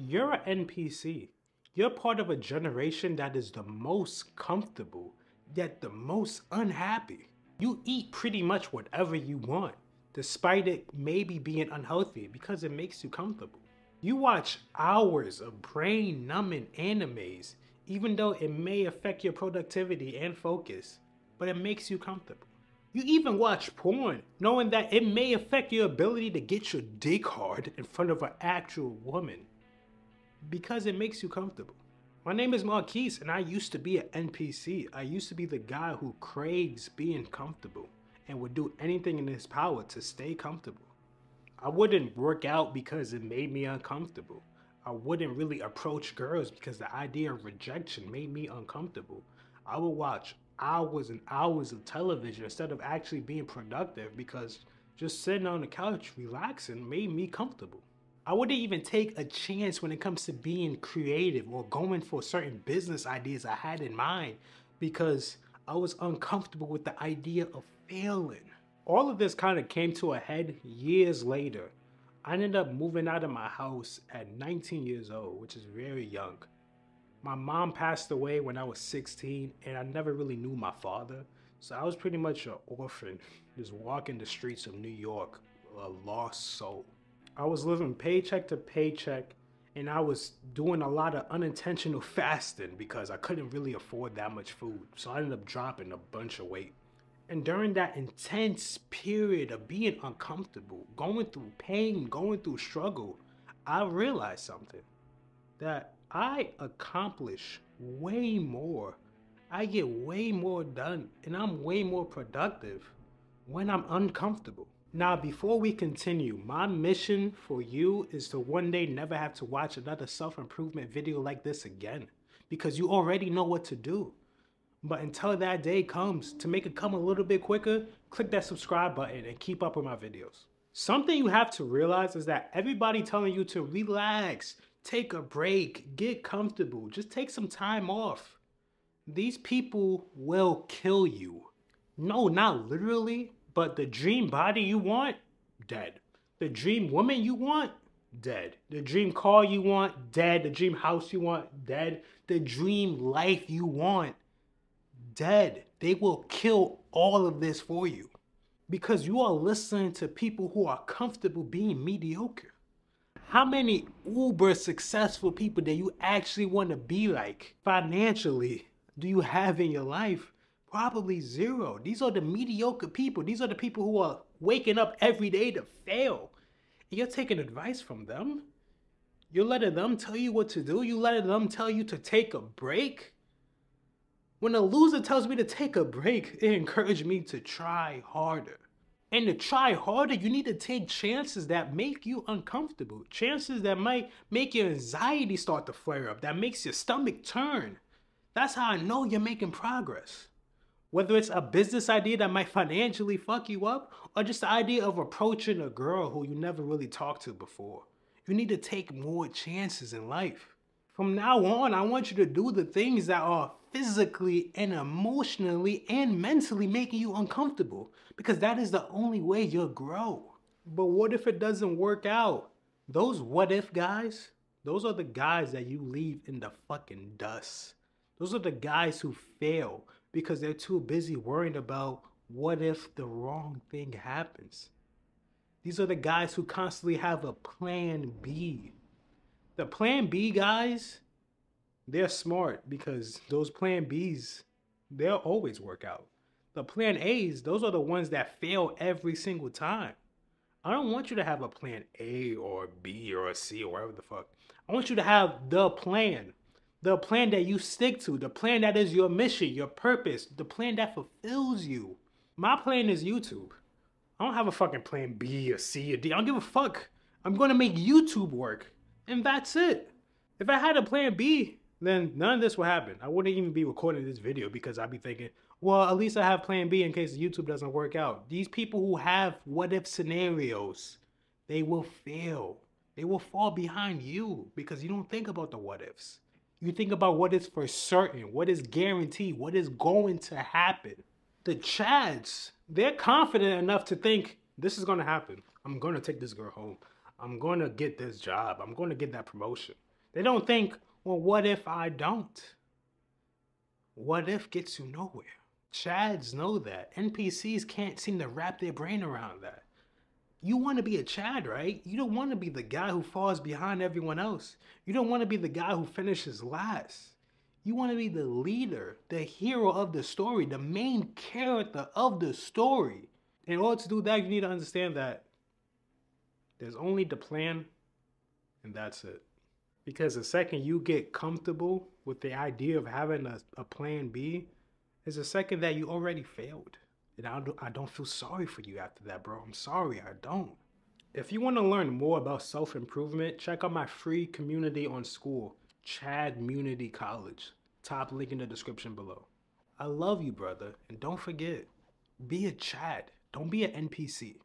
You're an NPC. You're part of a generation that is the most comfortable, yet the most unhappy. You eat pretty much whatever you want, despite it maybe being unhealthy because it makes you comfortable. You watch hours of brain numbing animes, even though it may affect your productivity and focus, but it makes you comfortable. You even watch porn, knowing that it may affect your ability to get your dick hard in front of an actual woman because it makes you comfortable. My name is Marquise, and I used to be an NPC. I used to be the guy who craves being comfortable and would do anything in his power to stay comfortable. I wouldn't work out because it made me uncomfortable. I wouldn't really approach girls because the idea of rejection made me uncomfortable. I would watch hours and hours of television instead of actually being productive because just sitting on the couch relaxing made me comfortable. I wouldn't even take a chance when it comes to being creative or going for certain business ideas I had in mind because I was uncomfortable with the idea of failing. All of this kind of came to a head years later. I ended up moving out of my house at 19 years old, which is very young. My mom passed away when I was 16, and I never really knew my father. So I was pretty much an orphan, just walking the streets of New York, a lost soul. I was living paycheck to paycheck and I was doing a lot of unintentional fasting because I couldn't really afford that much food. So I ended up dropping a bunch of weight. And during that intense period of being uncomfortable, going through pain, going through struggle, I realized something that I accomplish way more. I get way more done and I'm way more productive when I'm uncomfortable. Now, before we continue, my mission for you is to one day never have to watch another self improvement video like this again because you already know what to do. But until that day comes, to make it come a little bit quicker, click that subscribe button and keep up with my videos. Something you have to realize is that everybody telling you to relax, take a break, get comfortable, just take some time off. These people will kill you. No, not literally, but the dream body you want, dead. The dream woman you want, dead. The dream car you want, dead. The dream house you want, dead. The dream life you want, dead. They will kill all of this for you because you are listening to people who are comfortable being mediocre. How many uber successful people that you actually want to be like financially do you have in your life Probably zero. These are the mediocre people. These are the people who are waking up every day to fail. And you're taking advice from them. You're letting them tell you what to do. You're letting them tell you to take a break. When a loser tells me to take a break, it encouraged me to try harder. And to try harder, you need to take chances that make you uncomfortable. Chances that might make your anxiety start to flare up, that makes your stomach turn. That's how I know you're making progress. Whether it's a business idea that might financially fuck you up, or just the idea of approaching a girl who you never really talked to before. You need to take more chances in life. From now on, I want you to do the things that are physically and emotionally and mentally making you uncomfortable because that is the only way you'll grow. But what if it doesn't work out? Those what if guys, those are the guys that you leave in the fucking dust. Those are the guys who fail because they're too busy worrying about what if the wrong thing happens. These are the guys who constantly have a plan B. The plan B guys, they're smart because those plan Bs, they'll always work out. The plan A's, those are the ones that fail every single time. I don't want you to have a plan A or B or C or whatever the fuck. I want you to have the plan the plan that you stick to, the plan that is your mission, your purpose, the plan that fulfills you. My plan is YouTube. I don't have a fucking plan B or C or D. I don't give a fuck. I'm gonna make YouTube work. And that's it. If I had a plan B, then none of this would happen. I wouldn't even be recording this video because I'd be thinking, well, at least I have plan B in case YouTube doesn't work out. These people who have what if scenarios, they will fail. They will fall behind you because you don't think about the what ifs. You think about what is for certain, what is guaranteed, what is going to happen. The Chads, they're confident enough to think this is going to happen. I'm going to take this girl home. I'm going to get this job. I'm going to get that promotion. They don't think, well, what if I don't? What if gets you nowhere. Chads know that. NPCs can't seem to wrap their brain around that. You want to be a Chad, right? You don't want to be the guy who falls behind everyone else. You don't want to be the guy who finishes last. You want to be the leader, the hero of the story, the main character of the story. In order to do that, you need to understand that there's only the plan, and that's it. Because the second you get comfortable with the idea of having a, a plan B, is the second that you already failed. And I don't, I don't feel sorry for you after that, bro. I'm sorry, I don't. If you want to learn more about self improvement, check out my free community on Skool, Chad Community College. Top link in the description below. I love you, brother. And don't forget, be a Chad. Don't be an NPC.